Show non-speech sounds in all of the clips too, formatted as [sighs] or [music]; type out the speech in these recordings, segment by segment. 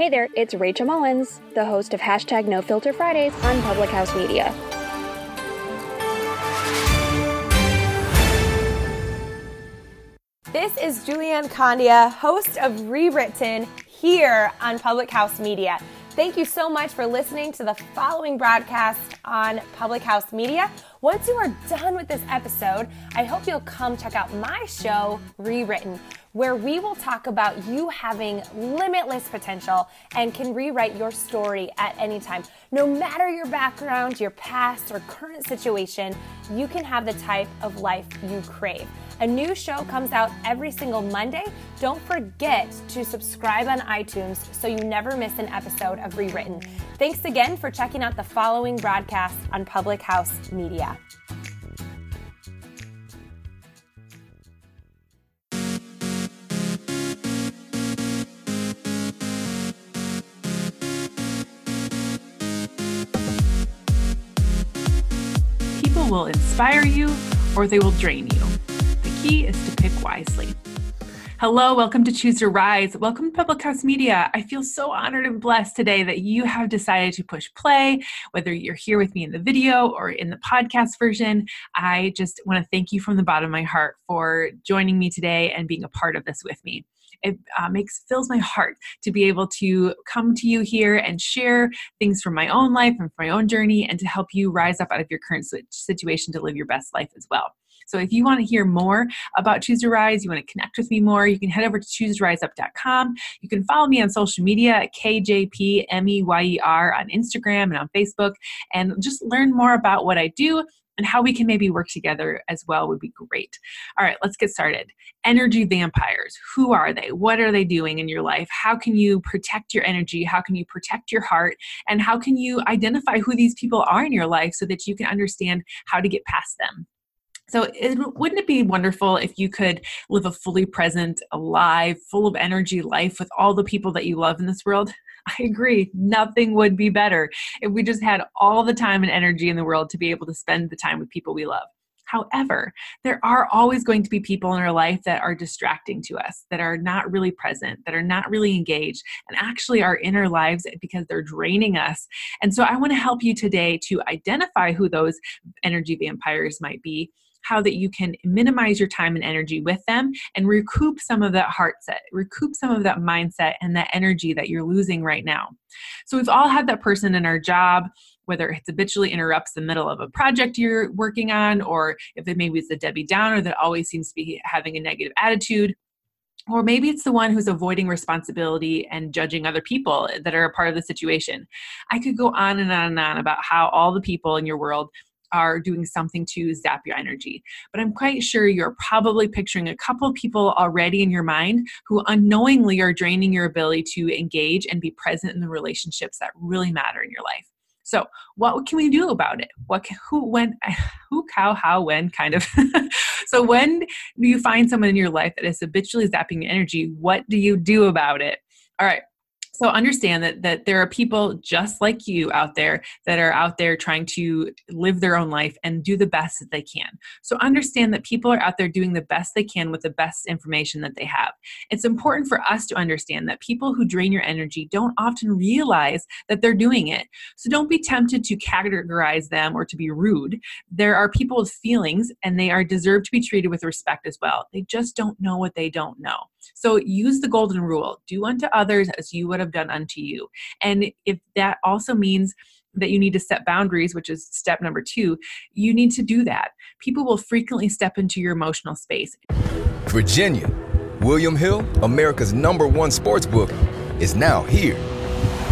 Hey there, it's Rachel Mullins, the host of hashtag No Filter Fridays on Public House Media. This is Julianne Condia, host of Rewritten here on Public House Media. Thank you so much for listening to the following broadcast on Public House Media. Once you are done with this episode, I hope you'll come check out my show, Rewritten, where we will talk about you having limitless potential and can rewrite your story at any time. No matter your background, your past, or current situation, you can have the type of life you crave. A new show comes out every single Monday. Don't forget to subscribe on iTunes so you never miss an episode of Rewritten. Thanks again for checking out the following broadcast on Public House Media. People will inspire you or they will drain you key is to pick wisely. Hello, welcome to Choose to Rise. Welcome to Public House Media. I feel so honored and blessed today that you have decided to push play, whether you're here with me in the video or in the podcast version. I just want to thank you from the bottom of my heart for joining me today and being a part of this with me it uh, makes fills my heart to be able to come to you here and share things from my own life and from my own journey and to help you rise up out of your current situation to live your best life as well so if you want to hear more about Choose to Rise, you want to connect with me more, you can head over to chooseriseup.com. You can follow me on social media at KJPMEYER on Instagram and on Facebook and just learn more about what I do and how we can maybe work together as well would be great. All right, let's get started. Energy vampires. Who are they? What are they doing in your life? How can you protect your energy? How can you protect your heart? And how can you identify who these people are in your life so that you can understand how to get past them? So, it, wouldn't it be wonderful if you could live a fully present, alive, full of energy life with all the people that you love in this world? [laughs] I agree. Nothing would be better if we just had all the time and energy in the world to be able to spend the time with people we love. However, there are always going to be people in our life that are distracting to us, that are not really present, that are not really engaged, and actually are in our lives because they're draining us. And so I want to help you today to identify who those energy vampires might be how that you can minimize your time and energy with them and recoup some of that heart set, recoup some of that mindset and that energy that you're losing right now. So we've all had that person in our job whether it habitually interrupts the middle of a project you're working on, or if it maybe it's a Debbie Downer that always seems to be having a negative attitude, or maybe it's the one who's avoiding responsibility and judging other people that are a part of the situation. I could go on and on and on about how all the people in your world are doing something to zap your energy. But I'm quite sure you're probably picturing a couple people already in your mind who unknowingly are draining your ability to engage and be present in the relationships that really matter in your life. So, what can we do about it? What, who, when, [sighs] who, how, how, when, kind of. [laughs] so, when you find someone in your life that is habitually zapping your energy? What do you do about it? All right so understand that that there are people just like you out there that are out there trying to live their own life and do the best that they can. So understand that people are out there doing the best they can with the best information that they have. It's important for us to understand that people who drain your energy don't often realize that they're doing it. So don't be tempted to categorize them or to be rude. There are people with feelings and they are deserve to be treated with respect as well. They just don't know what they don't know so use the golden rule do unto others as you would have done unto you. And if that also means that you need to set boundaries, which is step number two, you need to do that. People will frequently step into your emotional space. Virginia, William Hill, America's number one sports book, is now here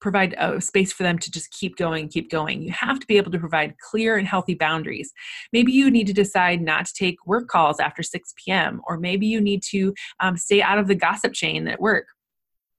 provide a space for them to just keep going, keep going. You have to be able to provide clear and healthy boundaries. Maybe you need to decide not to take work calls after 6 p.m., or maybe you need to um, stay out of the gossip chain at work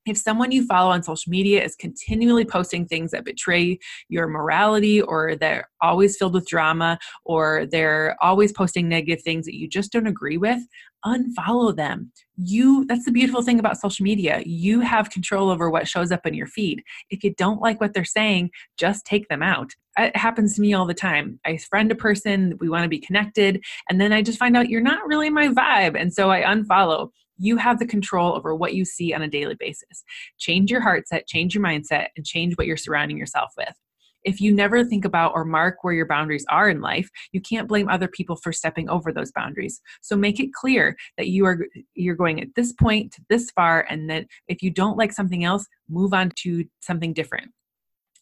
if someone you follow on social media is continually posting things that betray your morality or they're always filled with drama or they're always posting negative things that you just don't agree with unfollow them. You that's the beautiful thing about social media. You have control over what shows up in your feed. If you don't like what they're saying just take them out. It happens to me all the time. I friend a person we want to be connected and then i just find out you're not really my vibe and so i unfollow. You have the control over what you see on a daily basis. Change your heart set, change your mindset, and change what you're surrounding yourself with. If you never think about or mark where your boundaries are in life, you can't blame other people for stepping over those boundaries. So make it clear that you are you're going at this point to this far and that if you don't like something else, move on to something different.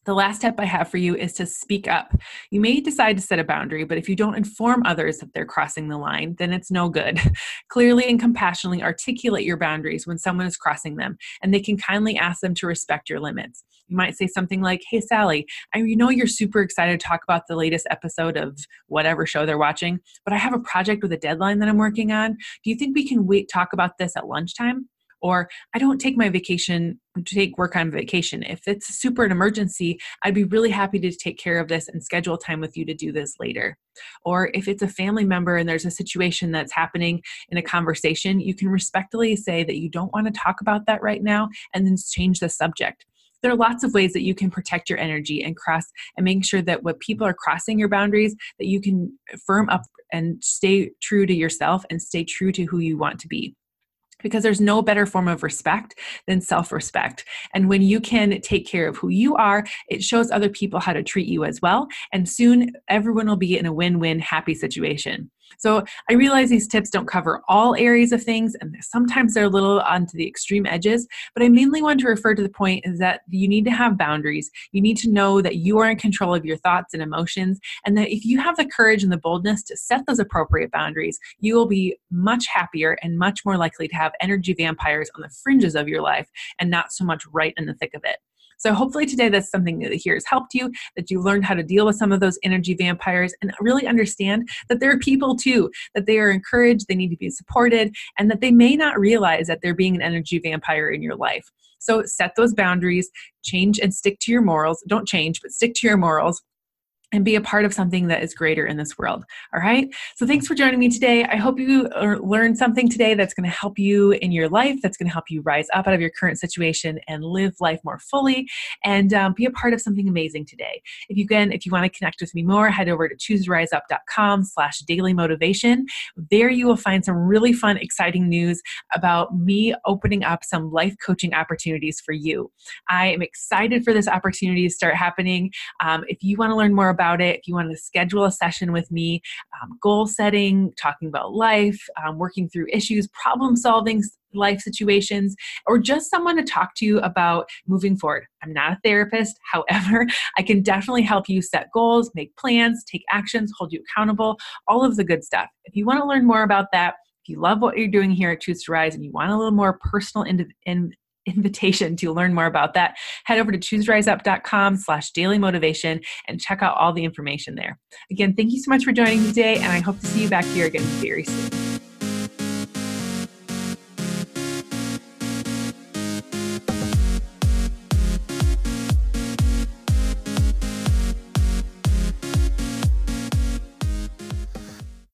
The last step I have for you is to speak up. You may decide to set a boundary, but if you don't inform others that they're crossing the line, then it's no good. [laughs] Clearly and compassionately articulate your boundaries when someone is crossing them, and they can kindly ask them to respect your limits. You might say something like, Hey, Sally, I know you're super excited to talk about the latest episode of whatever show they're watching, but I have a project with a deadline that I'm working on. Do you think we can wait, talk about this at lunchtime? Or I don't take my vacation take work on vacation. If it's super an emergency, I'd be really happy to take care of this and schedule time with you to do this later. Or if it's a family member and there's a situation that's happening in a conversation, you can respectfully say that you don't want to talk about that right now and then change the subject there are lots of ways that you can protect your energy and cross and make sure that when people are crossing your boundaries that you can firm up and stay true to yourself and stay true to who you want to be because there's no better form of respect than self respect. And when you can take care of who you are, it shows other people how to treat you as well. And soon everyone will be in a win win happy situation. So I realize these tips don't cover all areas of things, and sometimes they're a little onto the extreme edges, but I mainly want to refer to the point is that you need to have boundaries. You need to know that you are in control of your thoughts and emotions, and that if you have the courage and the boldness to set those appropriate boundaries, you will be much happier and much more likely to have energy vampires on the fringes of your life and not so much right in the thick of it. So hopefully today that's something that here has helped you, that you learned how to deal with some of those energy vampires and really understand that there are people too, that they are encouraged, they need to be supported, and that they may not realize that they're being an energy vampire in your life. So set those boundaries, change and stick to your morals. Don't change, but stick to your morals and be a part of something that is greater in this world. All right. So thanks for joining me today. I hope you learned something today that's going to help you in your life, that's going to help you rise up out of your current situation and live life more fully and um, be a part of something amazing today. If you again, if you want to connect with me more, head over to chooseriseup.com slash daily motivation. There you will find some really fun, exciting news about me opening up some life coaching opportunities for you. I am excited for this opportunity to start happening. Um, if you want to learn more about it, if you want to schedule a session with me, um, goal setting, talking about life, um, working through issues, problem solving life situations, or just someone to talk to you about moving forward. I'm not a therapist. [laughs] However, I can definitely help you set goals, make plans, take actions, hold you accountable, all of the good stuff. If you want to learn more about that, if you love what you're doing here at Choose to Rise and you want a little more personal in, in invitation to learn more about that, head over to chooseriseup.com slash daily motivation and check out all the information there. Again, thank you so much for joining today, and I hope to see you back here again very soon.